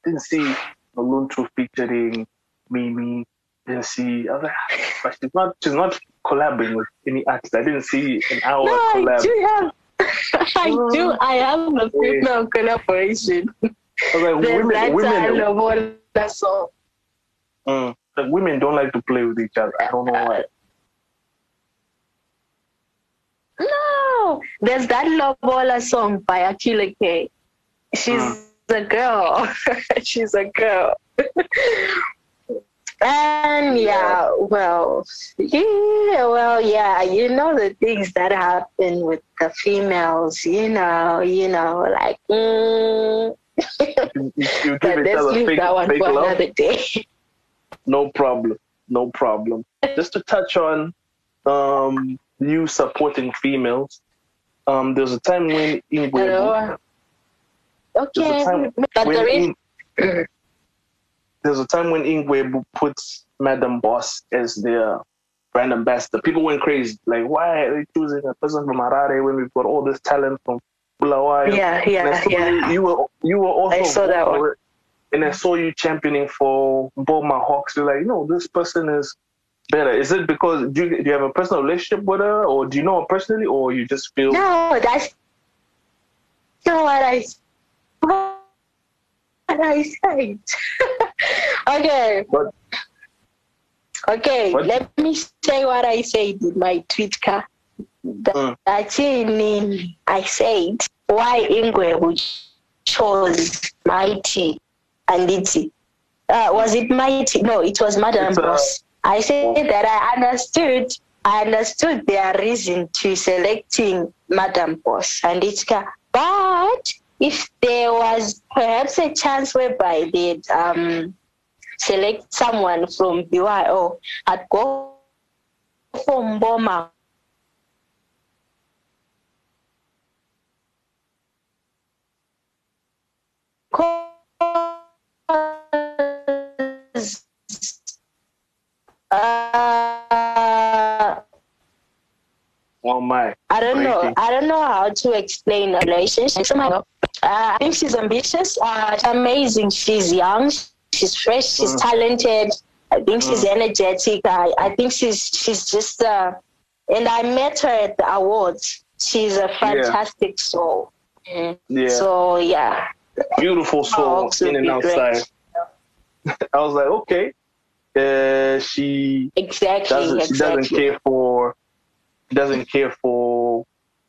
Didn't see Maluntu featuring Mimi. Didn't see. I was like, "Ah, but she's not. She's not collabing with any artist. I didn't see an hour
no, I do have. I do. I have a female collaboration.
I was like,
There's
women,
that
women,
time of that song.
Mm. Like women don't like to play with each other. I don't know why.
No, there's that love Lobola song by Akila K. She's
Mm.
a girl. She's a girl. and yeah, well, yeah, well, yeah, you know the things that happen with the females, you know, you know, like, mm,
You, you- give each
let's leave
fake,
that one
fake
for
love.
another day.
No problem. No problem. Just to touch on um, you supporting females. Um, there's a time when Ingwe
Hello?
There's a
Okay, but there is.
There's a time when Ingwebu puts Madam Boss as their brand ambassador. People went crazy. Like, why are they choosing a person from Harare when we've got all this talent from Bulawayo?
Yeah, yeah,
And I saw
yeah.
You, you were you were also
I saw that one.
and I saw you championing for Boma Hawks. You're like, no, this person is better. Is it because do you, do you have a personal relationship with her, or do you know her personally, or you just feel?
No, that's not what I what I said. okay.
But
Okay,
What?
let me say what I said in my tweet car.
Mm.
That's in I said why Ingwe chose Mighty and Iti. Uh, was it Mighty? No, it was Madam
uh,
Boss. I said that I understood I understood their reason to selecting Madam Boss and Itka. But if there was perhaps a chance whereby they'd um, select someone from BYO, I'd go for Mboma. Uh,
oh my,
I don't know. I don't know how to explain a relationship. Uh, I think she's ambitious. Uh, she's amazing. She's young. She's fresh. She's
Mm.
talented. I think she's energetic. I, I think she's she's just. Uh, and I met her at the awards. She's a fantastic soul. Mm.
yeah,
So yeah,
beautiful soul
Hawks
in and
great.
outside. I was like, okay, uh, she
exactly.
doesn't she doesn't care for she doesn't care for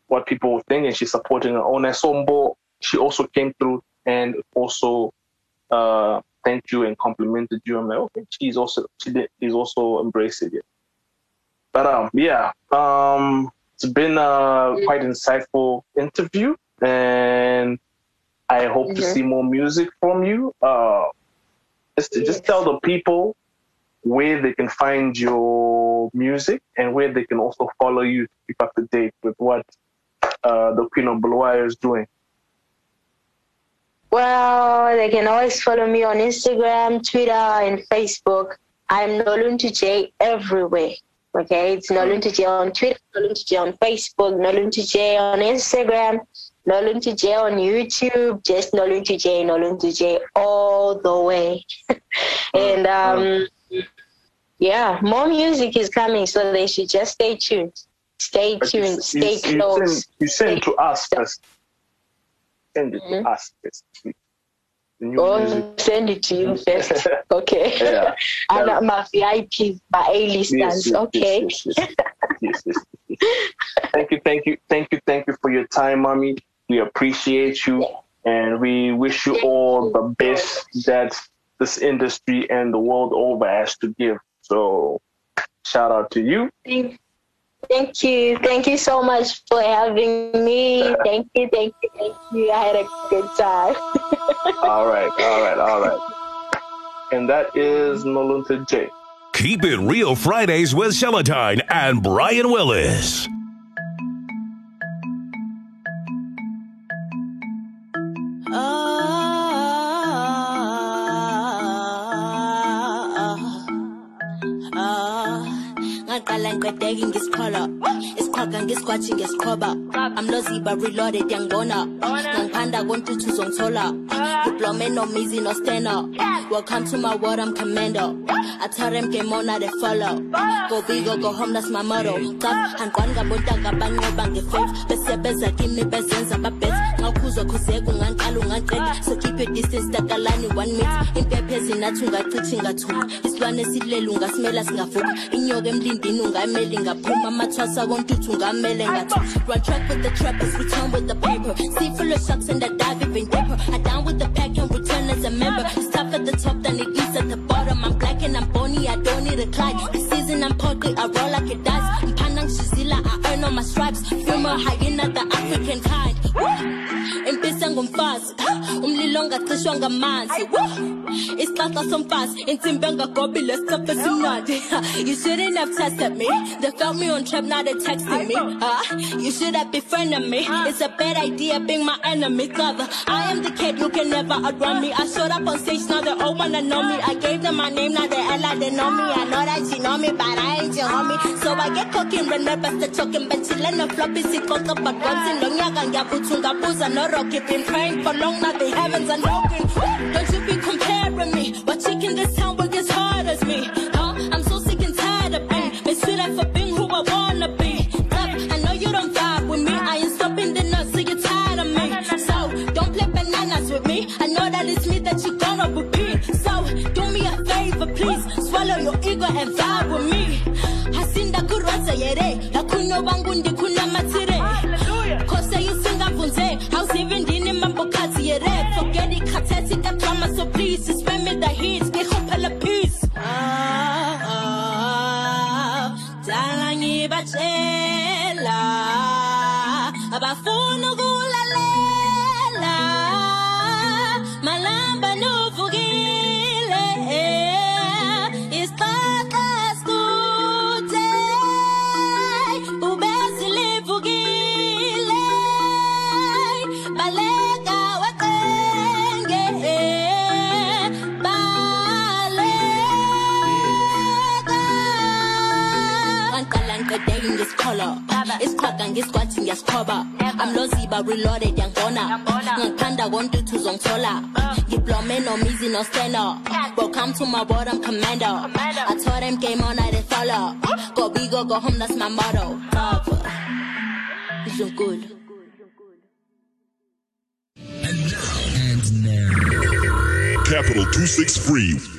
what people think and she's supporting her own and Sombo she also came through and also uh thanked you and complimented you. I'm like okay she's also she did she's also embracing it but um yeah um it's been a quite insightful interview and I hope to
Mhm.
see more music from you. Uh just just tell the people where they can find your music and where they can also follow you to keep up to date with what uh, the Queen of Bulawayo is doing.
Well, they can always follow me on Instagram, Twitter, and Facebook. I'm Noluntu J everywhere. Okay, it's hmm. Noluntu J on Twitter, Noluntu J on Facebook, Noluntu J on Instagram, Noluntu J on YouTube, just Noluntu J, Noluntu J all the way. Hmm. and um, hmm. yeah, more music is coming, so they should just stay tuned. Stay tuned,
you,
stay
you
close.
send, you send to us first. Send it
Mhm.
to us first. New
Go
music.
send it to you first. Okay.
Yeah.
and uh, my VIP, my A-listers.
Yes, yes,
okay.
Yes, yes, yes. Thank you, thank you, thank you, thank you for your time, mommy. We appreciate you, and we wish you all the best that this industry and the world over has to give. So, shout out to you.
Thank, thank you. Thank you so much for having me. Thank you, thank you, thank you. I had a good time.
All right, all right, all right. And that is Noluntu J.
Keep it real Fridays with Celatine and Brian Willis.
Ngiqedeke ngisikhola isikhwaga ngisigwathi ngesikhoba amloziba reloaded yangibona ngangiphanda kontuthu uzongithola diplome nomizi nostena welcome to my world i'm commando. I tell them game on they follow. Go big or go home that's my motto. Qaf angiqwani ngabontanga banqoba ngefaith bese beza kimi bezenza babet ngawukhuzwa khuzeka unganqala ungaqeda so keep your distance takalani one minute impephe zinathi ungachithi ngathuma isilwane esilele ungasimela singavuka inyoka emlindini ngaphuma amathwasa kontuthu ungamele ngathi run track with the trappers return with the paper. See full of sharks and I dive even deeper. I down with the pack and return as a member. Tough at the top than it is at the bottom. I'm black and I'm bony I don't need a this season I'm pocket I roll like a dice I'm panang shizila I earn all my stripes. Feel more hyena the African kind. Woo! Ngumfazi umlilo ongacishwa ngamanzi isixaxa somfazi insimbi engagobile sicaphe esimnandi. You shouldn't have tested me. They felt me on trap now they texting me. huh? you should have befriended me. It's a bad idea being my enemy brother. I am the kid you can never outrun me. I showed up on stage now they all wanna know me. I gave them my name now they like they know me. I know that you know me but I ain't your homie. So I get cooking remember the choking but chillin' the floppy sikoka but once in long yaga ngiyaphuthu ngabuza no rocky been praying for long now the heavens are knocking don't you be comparing me what chick in this town work as hard as me. Huh? I'm so sick and tired of being made for being who I wanna be. Tough, I know you don't vibe with me. I ain't stopping the nuts so you're tired of me. So don't play bananas with me. I know that it's me that you're gonna repeat. So do me a favor please. Swallow your ego and vibe with me. Hasinda kurwaza yere lakhunyo bangu amloziba reloaded yangibona ngikuthanda kontuthu uzongithola uh. ngiblome nomizi nosteno welcome to my bottom commander. I told them game on I they follow go big or go home that's my motto. Tough. Ngizonkulu
Capital 263